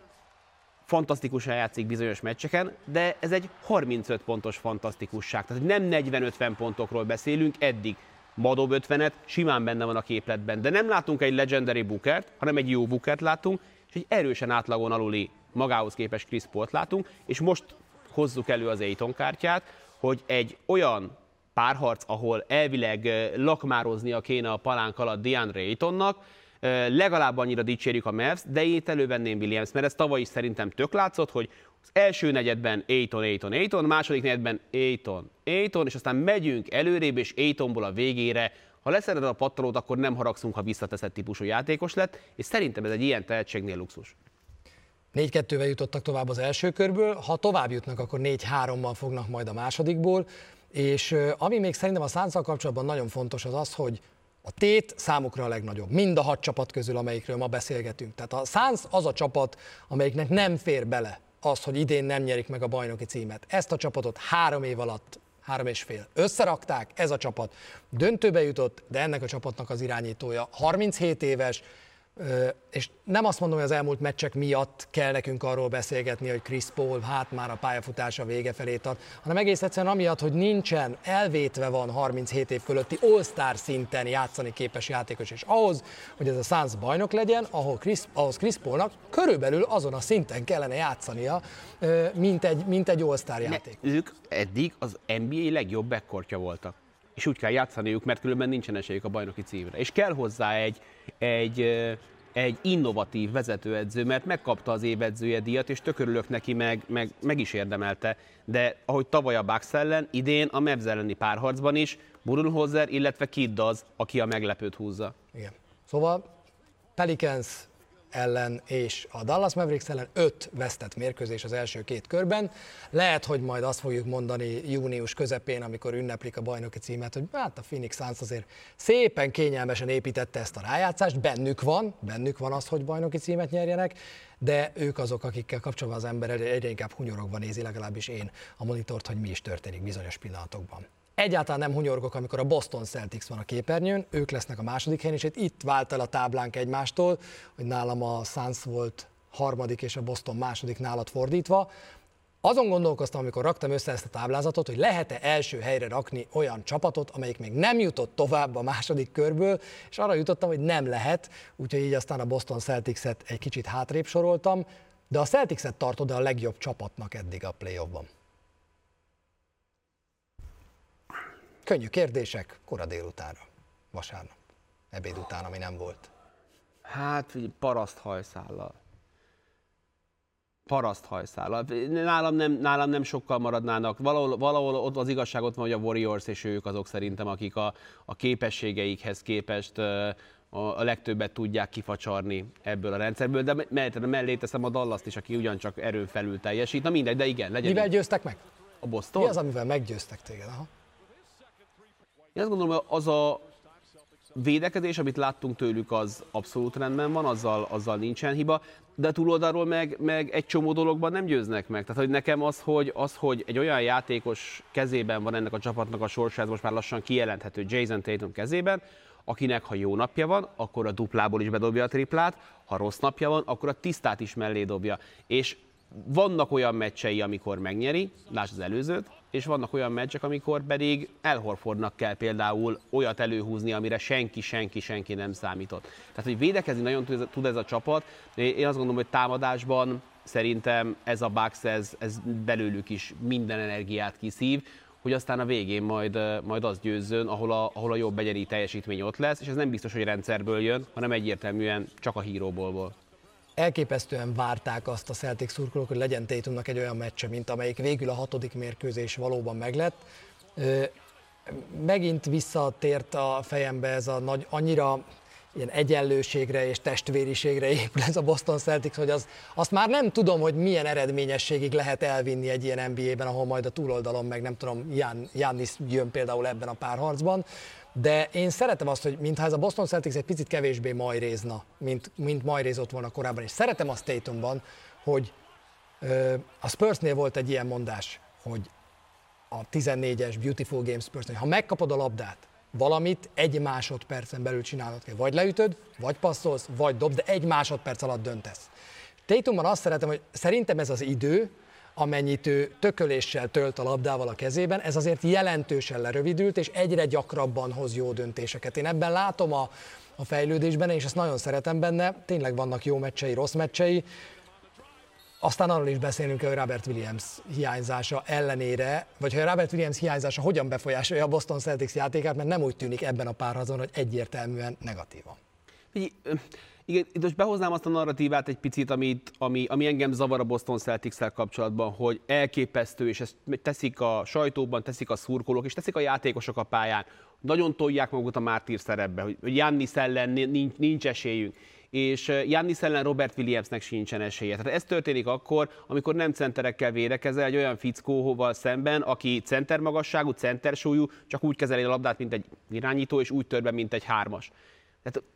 fantasztikusan játszik bizonyos meccseken, de ez egy 35 pontos fantasztikusság. Tehát nem 40-50 pontokról beszélünk eddig. Madob 50-et simán benne van a képletben, de nem látunk egy legendary Bookert, hanem egy jó Bookert látunk, és egy erősen átlagon aluli magához képes Chris Paul-t látunk, és most hozzuk elő az Aiton kártyát, hogy egy olyan párharc, ahol elvileg lakmároznia kéne a palánk alatt DeAndre Aytonnak, legalább annyira dicsérjük a Mavs, de én itt elővenném Williams, mert ez tavaly is szerintem tök látszott, hogy az első negyedben Aiton, Aiton, Aiton, második negyedben Aiton, Aiton, és aztán megyünk előrébb, és Aitonból a végére ha leszered a pattalót, akkor nem haragszunk, ha visszateszed típusú játékos lett, és szerintem ez egy ilyen tehetségnél luxus. 4-2-vel jutottak tovább az első körből, ha tovább jutnak, akkor 4-3-mal fognak majd a másodikból, és ami még szerintem a szánszal kapcsolatban nagyon fontos az az, hogy a tét számukra a legnagyobb, mind a hat csapat közül, amelyikről ma beszélgetünk. Tehát a Suns az a csapat, amelyiknek nem fér bele az, hogy idén nem nyerik meg a bajnoki címet. Ezt a csapatot három év alatt, három és fél összerakták, ez a csapat döntőbe jutott, de ennek a csapatnak az irányítója 37 éves, és nem azt mondom, hogy az elmúlt meccsek miatt kell nekünk arról beszélgetni, hogy Chris Paul hát már a pályafutása vége felé tart, hanem egész egyszerűen amiatt, hogy nincsen, elvétve van 37 év fölötti all-star szinten játszani képes játékos, és ahhoz, hogy ez a Suns bajnok legyen, ahol Chris, ahhoz Chris Paulnak körülbelül azon a szinten kellene játszania, mint egy, mint egy all-star játék. Ne, ők eddig az NBA legjobb backcourtja voltak és úgy kell játszaniuk, mert különben nincsen esélyük a bajnoki címre. És kell hozzá egy, egy, egy innovatív vezetőedző, mert megkapta az évedzője díjat, és tökörülök neki, meg, meg, meg is érdemelte. De ahogy tavaly a Bucks ellen, idén a Mavs elleni párharcban is Budenholzer, illetve Kidd az, aki a meglepőt húzza. Igen. Szóval Pelicans ellen és a Dallas Mavericks ellen öt vesztett mérkőzés az első két körben. Lehet, hogy majd azt fogjuk mondani június közepén, amikor ünneplik a bajnoki címet, hogy hát a Phoenix Suns azért szépen kényelmesen építette ezt a rájátszást, bennük van, bennük van az, hogy bajnoki címet nyerjenek, de ők azok, akikkel kapcsolatban az ember egyre inkább hunyorogva nézi, legalábbis én a monitort, hogy mi is történik bizonyos pillanatokban. Egyáltalán nem hunyorgok, amikor a Boston Celtics van a képernyőn, ők lesznek a második helyen, és itt vált el a táblánk egymástól, hogy nálam a Suns volt harmadik és a Boston második nálat fordítva. Azon gondolkoztam, amikor raktam össze ezt a táblázatot, hogy lehet-e első helyre rakni olyan csapatot, amelyik még nem jutott tovább a második körből, és arra jutottam, hogy nem lehet, úgyhogy így aztán a Boston Celtics-et egy kicsit hátrébb soroltam, de a Celtics-et tartod a legjobb csapatnak eddig a playoffban. Könnyű kérdések, kora délutára, vasárnap, ebéd után, ami nem volt. Hát, paraszt hajszállal. Paraszt hajszállal. Nálam nem, nálam nem sokkal maradnának. Valahol, valahol ott az igazság ott van, hogy a Warriors és ők azok szerintem, akik a, a képességeikhez képest a legtöbbet tudják kifacsarni ebből a rendszerből, de mellé teszem a Dallas-t is, aki ugyancsak erőn felül teljesít. Na mindegy, de igen, legyen. Mivel győztek meg? A Boston? Mi az, amivel meggyőztek téged? Aha. Én azt gondolom, hogy az a védekezés, amit láttunk tőlük, az abszolút rendben van, azzal, azzal nincsen hiba, de túloldalról meg, meg egy csomó dologban nem győznek meg. Tehát, hogy nekem az hogy, az, hogy egy olyan játékos kezében van ennek a csapatnak a sorsa, ez most már lassan kijelenthető Jason Tatum kezében, akinek ha jó napja van, akkor a duplából is bedobja a triplát, ha rossz napja van, akkor a tisztát is mellé dobja. És vannak olyan meccsei, amikor megnyeri, lásd az előzőt, és vannak olyan meccsek, amikor pedig Elhorfordnak kell például olyat előhúzni, amire senki, senki, senki nem számított. Tehát, hogy védekezni nagyon tud ez a csapat. Én azt gondolom, hogy támadásban szerintem ez a Bucks, ez, ez belőlük is minden energiát kiszív, hogy aztán a végén majd, majd az győzzön, ahol a, ahol a jobb egyedi teljesítmény ott lesz, és ez nem biztos, hogy rendszerből jön, hanem egyértelműen csak a híróból elképesztően várták azt a Celtic szurkolók, hogy legyen Tatumnak egy olyan meccse, mint amelyik végül a hatodik mérkőzés valóban meglett. Megint visszatért a fejembe ez a nagy, annyira ilyen egyenlőségre és testvériségre épül ez a Boston Celtics, hogy az, azt már nem tudom, hogy milyen eredményességig lehet elvinni egy ilyen NBA-ben, ahol majd a túloldalon meg nem tudom, Jan, Jannis jön például ebben a párharcban, de én szeretem azt, hogy mintha ez a Boston Celtics egy picit kevésbé majrézna, mint, mint majrézott volna korábban, és szeretem azt Tatumban, hogy ö, a Spursnél volt egy ilyen mondás, hogy a 14-es Beautiful Games Spursnél, ha megkapod a labdát, valamit egy másodpercen belül csinálod kell. Vagy leütöd, vagy passzolsz, vagy dobd, de egy másodperc alatt döntesz. Tatumban azt szeretem, hogy szerintem ez az idő, amennyit ő tököléssel tölt a labdával a kezében, ez azért jelentősen lerövidült, és egyre gyakrabban hoz jó döntéseket. Én ebben látom a, a fejlődésben, és ezt nagyon szeretem benne, tényleg vannak jó meccsei, rossz meccsei, aztán arról is beszélünk, hogy Robert Williams hiányzása ellenére, vagy hogy Robert Williams hiányzása hogyan befolyásolja a Boston Celtics játékát, mert nem úgy tűnik ebben a párhazon, hogy egyértelműen negatívan. Igen, itt most behoznám azt a narratívát egy picit, amit, ami, ami engem zavar a Boston celtics kapcsolatban, hogy elképesztő, és ezt teszik a sajtóban, teszik a szurkolók, és teszik a játékosok a pályán. Nagyon tolják magukat a mártír szerepbe, hogy Jannis ellen nincs, nincs esélyünk és Jannis ellen Robert Williamsnek sincsen esélye. Tehát ez történik akkor, amikor nem centerekkel védekezel egy olyan fickóval szemben, aki center magasságú, center súlyú, csak úgy kezeli a labdát, mint egy irányító, és úgy tör be, mint egy hármas. Tehát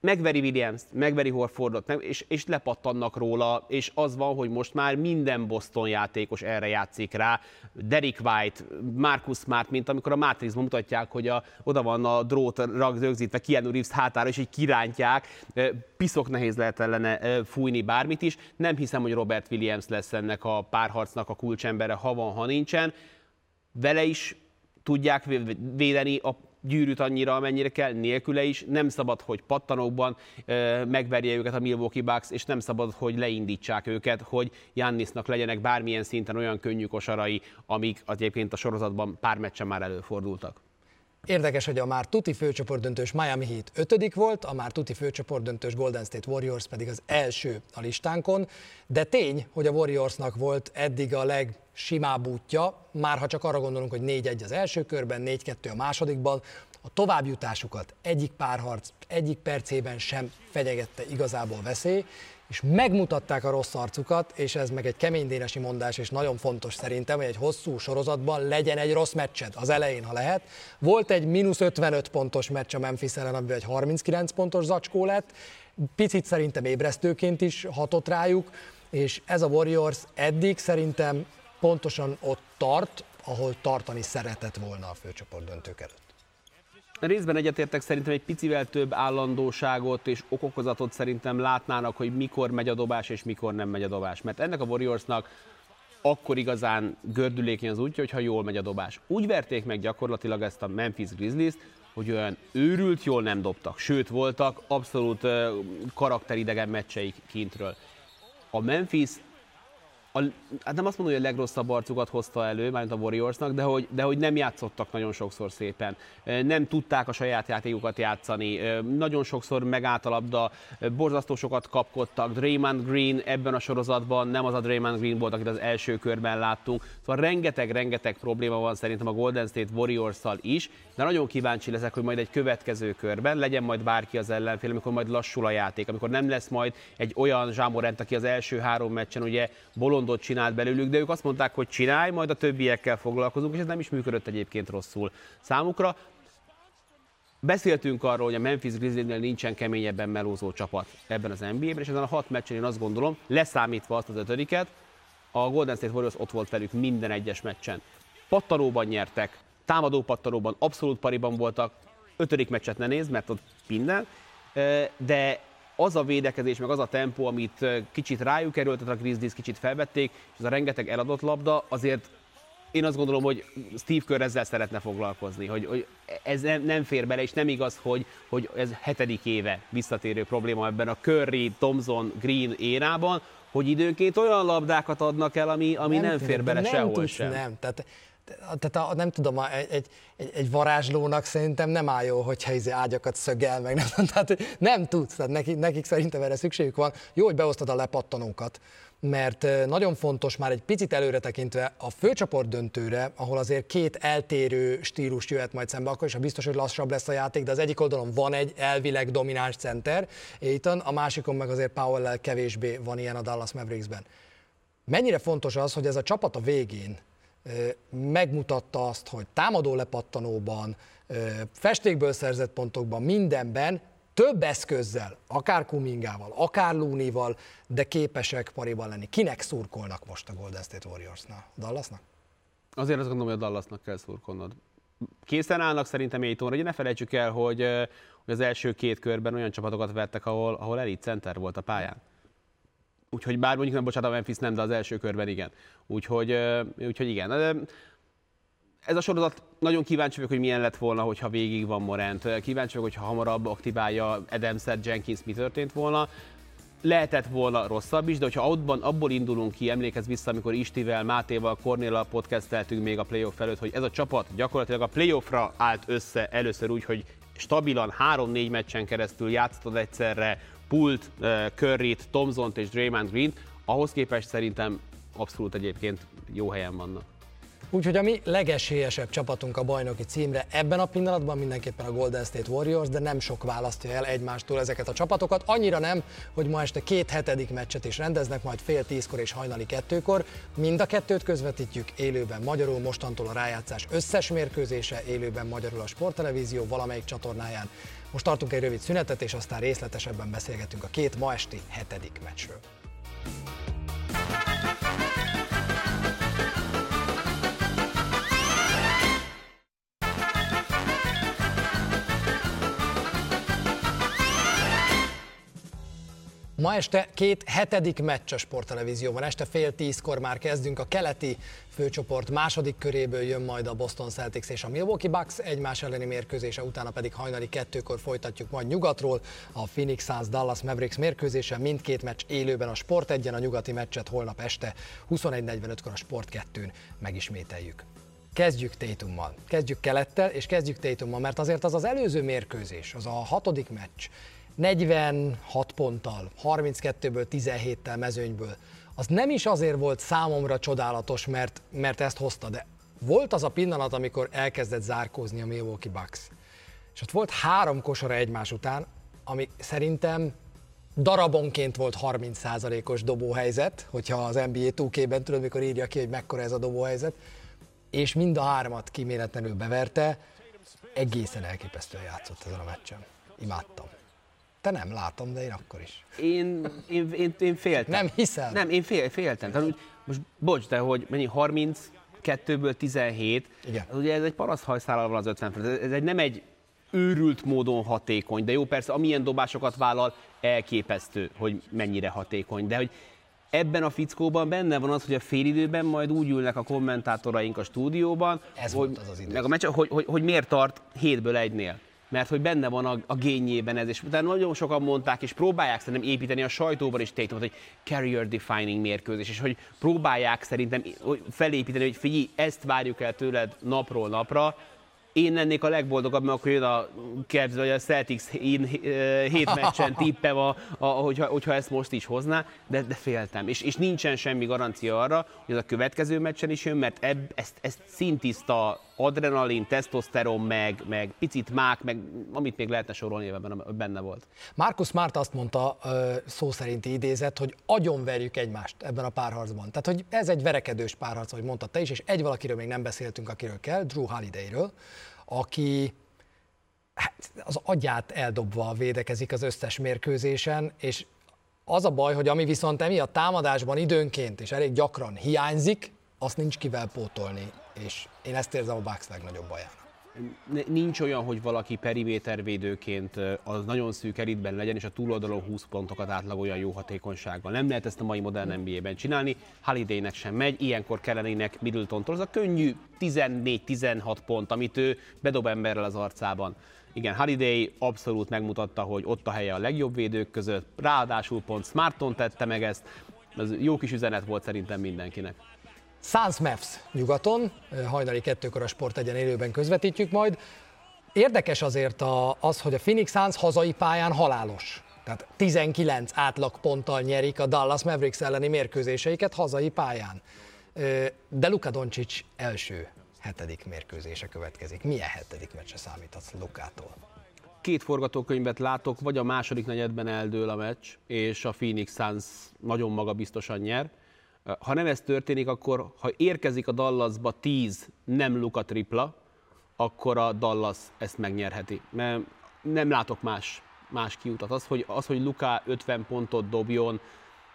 megveri Williams, megveri Horfordot, meg, és, és lepattannak róla, és az van, hogy most már minden Boston játékos erre játszik rá. Derek White, Marcus Smart, mint amikor a Matrixban mutatják, hogy a, oda van a drót rögzítve Keanu Reeves hátára, és így kirántják. Piszok nehéz lehet ellene fújni bármit is. Nem hiszem, hogy Robert Williams lesz ennek a párharcnak a kulcsembere, ha van, ha nincsen. Vele is tudják védeni a gyűrűt annyira, amennyire kell, nélküle is. Nem szabad, hogy pattanókban megverje őket a Milwaukee Bucks, és nem szabad, hogy leindítsák őket, hogy Jannisnak legyenek bármilyen szinten olyan könnyű kosarai, amik egyébként a sorozatban pár meccsen már előfordultak. Érdekes, hogy a már tuti főcsoportdöntős Miami Heat ötödik volt, a már tuti főcsoportdöntős Golden State Warriors pedig az első a listánkon, de tény, hogy a Warriorsnak volt eddig a legsimább útja, már ha csak arra gondolunk, hogy 4-1 az első körben, 4-2 a másodikban, a továbbjutásukat egyik párharc, egyik percében sem fenyegette igazából veszély, és megmutatták a rossz arcukat, és ez meg egy kemény dénesi mondás, és nagyon fontos szerintem, hogy egy hosszú sorozatban legyen egy rossz meccsed az elején, ha lehet. Volt egy mínusz 55 pontos meccs a Memphis ellen, amiben egy 39 pontos zacskó lett, picit szerintem ébresztőként is hatott rájuk, és ez a Warriors eddig szerintem pontosan ott tart, ahol tartani szeretett volna a főcsoport döntők előtt. Részben egyetértek, szerintem egy picivel több állandóságot és okokozatot szerintem látnának, hogy mikor megy a dobás és mikor nem megy a dobás. Mert ennek a Warriorsnak akkor igazán gördülékeny az útja, hogyha jól megy a dobás. Úgy verték meg gyakorlatilag ezt a Memphis Grizzlies, hogy olyan őrült jól nem dobtak, sőt voltak abszolút karakteridegen meccseik kintről. A Memphis a, hát nem azt mondom, hogy a legrosszabb arcukat hozta elő, mármint a Warriorsnak, de hogy, de hogy nem játszottak nagyon sokszor szépen. Nem tudták a saját játékukat játszani. Nagyon sokszor megállt a labda, borzasztó sokat kapkodtak. Draymond Green ebben a sorozatban nem az a Draymond Green volt, akit az első körben láttunk. Szóval rengeteg-rengeteg probléma van szerintem a Golden State Warriors-szal is, de nagyon kíváncsi leszek, hogy majd egy következő körben legyen majd bárki az ellenfél, amikor majd lassul a játék, amikor nem lesz majd egy olyan Zsámorent, aki az első három meccsen ugye bolond gondot csinált belőlük, de ők azt mondták, hogy csinálj, majd a többiekkel foglalkozunk, és ez nem is működött egyébként rosszul számukra. Beszéltünk arról, hogy a Memphis Grizzliesnél nincsen keményebben melózó csapat ebben az NBA-ben, és ezen a hat meccsen én azt gondolom, leszámítva azt az ötödiket, a Golden State Warriors ott volt velük minden egyes meccsen. Pattanóban nyertek, támadó pattanóban, abszolút pariban voltak, ötödik meccset ne nézd, mert ott minden, de az a védekezés, meg az a tempó, amit kicsit rájuk erőltet a Grizzlies, kicsit felvették, és az a rengeteg eladott labda, azért én azt gondolom, hogy Steve Kerr ezzel szeretne foglalkozni, hogy, hogy ez nem, nem fér bele, és nem igaz, hogy, hogy ez hetedik éve visszatérő probléma ebben a Curry, Thompson, Green érában, hogy időnként olyan labdákat adnak el, ami, ami nem, nem fér bele nem sehol sem. Nem, tehát tehát a, nem tudom, egy, egy, egy, varázslónak szerintem nem áll jó, hogyha izé ágyakat szögel, meg nem, tehát nem tudsz, tehát nekik, nekik szerintem erre szükségük van. Jó, hogy beosztod a lepattanókat, mert nagyon fontos már egy picit előre tekintve a főcsoport döntőre, ahol azért két eltérő stílus jöhet majd szembe, akkor is a biztos, hogy lassabb lesz a játék, de az egyik oldalon van egy elvileg domináns center, Aiton, a másikon meg azért powell kevésbé van ilyen a Dallas Mavericksben. Mennyire fontos az, hogy ez a csapat a végén megmutatta azt, hogy támadó lepattanóban, festékből szerzett pontokban, mindenben több eszközzel, akár Kumingával, akár Lunival, de képesek pariban lenni. Kinek szurkolnak most a Golden State Warriorsnál? Dallasnak? Azért azt gondolom, hogy a Dallasnak kell szurkolnod. Készen állnak szerintem Aitonra, ugye ne felejtsük el, hogy, hogy az első két körben olyan csapatokat vertek, ahol, ahol elit center volt a pályán. Úgyhogy bár mondjuk nem, bocsánat, a Memphis nem, de az első körben igen. Úgyhogy, úgyhogy igen. Ez a sorozat nagyon kíváncsi vagyok, hogy milyen lett volna, hogyha végig van Morant. Kíváncsi vagyok, hogyha hamarabb aktiválja Adams-et, Jenkins, mi történt volna. Lehetett volna rosszabb is, de hogyha abban, abból indulunk ki, emlékezz vissza, amikor Istivel, Mátéval, Kornéla podcasteltünk még a playoff előtt, hogy ez a csapat gyakorlatilag a playoffra állt össze először úgy, hogy stabilan 3-4 meccsen keresztül játszott egyszerre, Pult, Curryt, Thompson-t és Draymond green ahhoz képest szerintem abszolút egyébként jó helyen vannak. Úgyhogy a mi legesélyesebb csapatunk a bajnoki címre ebben a pillanatban mindenképpen a Golden State Warriors, de nem sok választja el egymástól ezeket a csapatokat. Annyira nem, hogy ma este két hetedik meccset is rendeznek, majd fél tízkor és hajnali kettőkor. Mind a kettőt közvetítjük élőben magyarul, mostantól a rájátszás összes mérkőzése élőben magyarul a sporttelevízió valamelyik csatornáján. Most tartunk egy rövid szünetet, és aztán részletesebben beszélgetünk a két ma esti hetedik meccsről. Ma este két hetedik meccs a sporttelevízióban. Este fél tízkor már kezdünk. A keleti főcsoport második köréből jön majd a Boston Celtics és a Milwaukee Bucks egymás elleni mérkőzése, utána pedig hajnali kettőkor folytatjuk majd nyugatról. A Phoenix Suns Dallas Mavericks mérkőzése mindkét meccs élőben a Sport egyen, a nyugati meccset holnap este 21.45-kor a Sport 2-n megismételjük. Kezdjük Tétummal, kezdjük kelettel, és kezdjük Tétummal, mert azért az az előző mérkőzés, az a hatodik meccs, 46 ponttal, 32-ből 17-tel mezőnyből, az nem is azért volt számomra csodálatos, mert, mert ezt hozta, de volt az a pillanat, amikor elkezdett zárkózni a Milwaukee Bucks. És ott volt három kosara egymás után, ami szerintem darabonként volt 30%-os dobóhelyzet, hogyha az NBA 2 tudod, mikor írja ki, hogy mekkora ez a dobóhelyzet, és mind a hármat kiméletlenül beverte, egészen elképesztően játszott ezen a meccsen. Imádtam. Te nem, látom, de én akkor is. Én, én, én, én féltem. Nem hiszem. Nem, én fél, féltem. Tehát, úgy, most bocs, de hogy mennyi 32-ből 17, Igen. Az ugye ez egy paraszthajszállal van az 50 ez egy, nem egy őrült módon hatékony, de jó persze, amilyen dobásokat vállal, elképesztő, hogy mennyire hatékony, de hogy ebben a fickóban benne van az, hogy a félidőben majd úgy ülnek a kommentátoraink a stúdióban, Ez hogy, az az idő. Meg a meccs, hogy, hogy, hogy miért tart hétből egynél mert hogy benne van a, a gényében ez, és utána nagyon sokan mondták, és próbálják szerintem építeni a sajtóban is Tatumot, hogy career defining mérkőzés, és hogy próbálják szerintem felépíteni, hogy figyelj, ezt várjuk el tőled napról napra, én lennék a legboldogabb, mert akkor jön a Cavs vagy a Celtics én hét meccsen [LAUGHS] tippem, a, a, hogyha, hogyha ezt most is hozná, de, de féltem. És, és nincsen semmi garancia arra, hogy ez a következő meccsen is jön, mert ebb, ezt, ezt szintiszta adrenalin, tesztoszteron, meg, meg picit mák, meg amit még lehetne sorolni, ebben benne volt. Markus Smart azt mondta, szó szerinti idézet, hogy agyonverjük egymást ebben a párharcban. Tehát, hogy ez egy verekedős párharc, ahogy mondta te is, és egy valakiről még nem beszéltünk, akiről kell, Drew Holiday-ről, aki hát, az agyát eldobva védekezik az összes mérkőzésen, és az a baj, hogy ami viszont emiatt támadásban időnként és elég gyakran hiányzik, azt nincs kivel pótolni, és én ezt érzem a Bucks legnagyobb bajának. Nincs olyan, hogy valaki perimétervédőként az nagyon szűk eritben legyen, és a túloldalon 20 pontokat átlagolja jó hatékonysággal. Nem lehet ezt a mai modern NBA-ben csinálni, Hallidaynek sem megy, ilyenkor kellenének Middleton-tól. Az a könnyű 14-16 pont, amit ő bedob emberrel az arcában. Igen, Holiday abszolút megmutatta, hogy ott a helye a legjobb védők között, ráadásul pont Smarton tette meg ezt, ez jó kis üzenet volt szerintem mindenkinek. Suns Mavs nyugaton, hajnali kettőkor a Sport egyen élőben közvetítjük majd. Érdekes azért az, hogy a Phoenix Suns hazai pályán halálos. Tehát 19 átlagponttal nyerik a Dallas Mavericks elleni mérkőzéseiket hazai pályán. De Luka Doncic első hetedik mérkőzése következik. Milyen hetedik meccse számítasz Lukától? Két forgatókönyvet látok, vagy a második negyedben eldől a meccs, és a Phoenix Suns nagyon magabiztosan nyer. Ha nem ez történik, akkor ha érkezik a Dallasba 10 nem Luka tripla, akkor a Dallas ezt megnyerheti. Mert nem látok más, más kiutat. Az hogy, az, hogy Luka 50 pontot dobjon,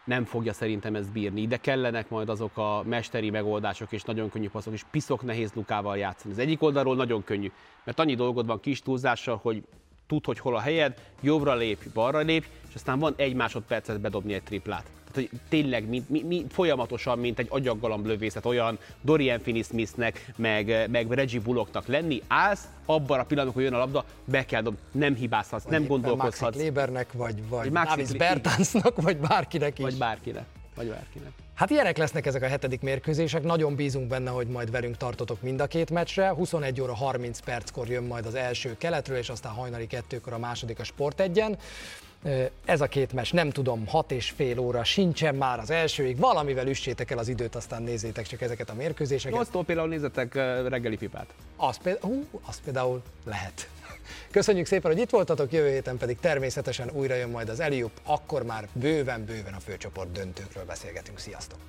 nem fogja szerintem ezt bírni. De kellenek majd azok a mesteri megoldások és nagyon könnyű passzok, és piszok nehéz Lukával játszani. Az egyik oldalról nagyon könnyű, mert annyi dolgod van kis túlzással, hogy tud, hogy hol a helyed, jobbra lép, balra lép, és aztán van egy másodpercet bedobni egy triplát. Tehát, hogy tényleg mi, mi, mi, folyamatosan, mint egy agyaggalamb lövészet, olyan Dorian Finney-Smithnek, meg, meg Reggie Bullocknak lenni, állsz, abban a pillanatban, hogy jön a labda, be kell dobni, nem hibázhatsz, nem gondolkozhatsz. Maxi Lébernek, vagy, vagy Davis Bertansnak, vagy bárkinek is. Vagy bárkinek. Vagy bárkinek. Hát ilyenek lesznek ezek a hetedik mérkőzések, nagyon bízunk benne, hogy majd velünk tartotok mind a két meccsre. 21 óra 30 perckor jön majd az első keletről, és aztán hajnali kettőkor a második a Sport egyen. Ez a két meccs, nem tudom, hat és fél óra, sincsen már az elsőig, valamivel üssétek el az időt, aztán nézzétek csak ezeket a mérkőzéseket. 8 például nézzetek reggeli pipát. Az például, hú, az például lehet. [LAUGHS] Köszönjük szépen, hogy itt voltatok, jövő héten pedig természetesen újra jön majd az Eliup, akkor már bőven-bőven a főcsoport döntőkről beszélgetünk. Sziasztok!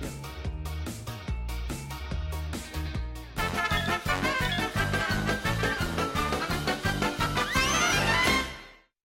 Yeah.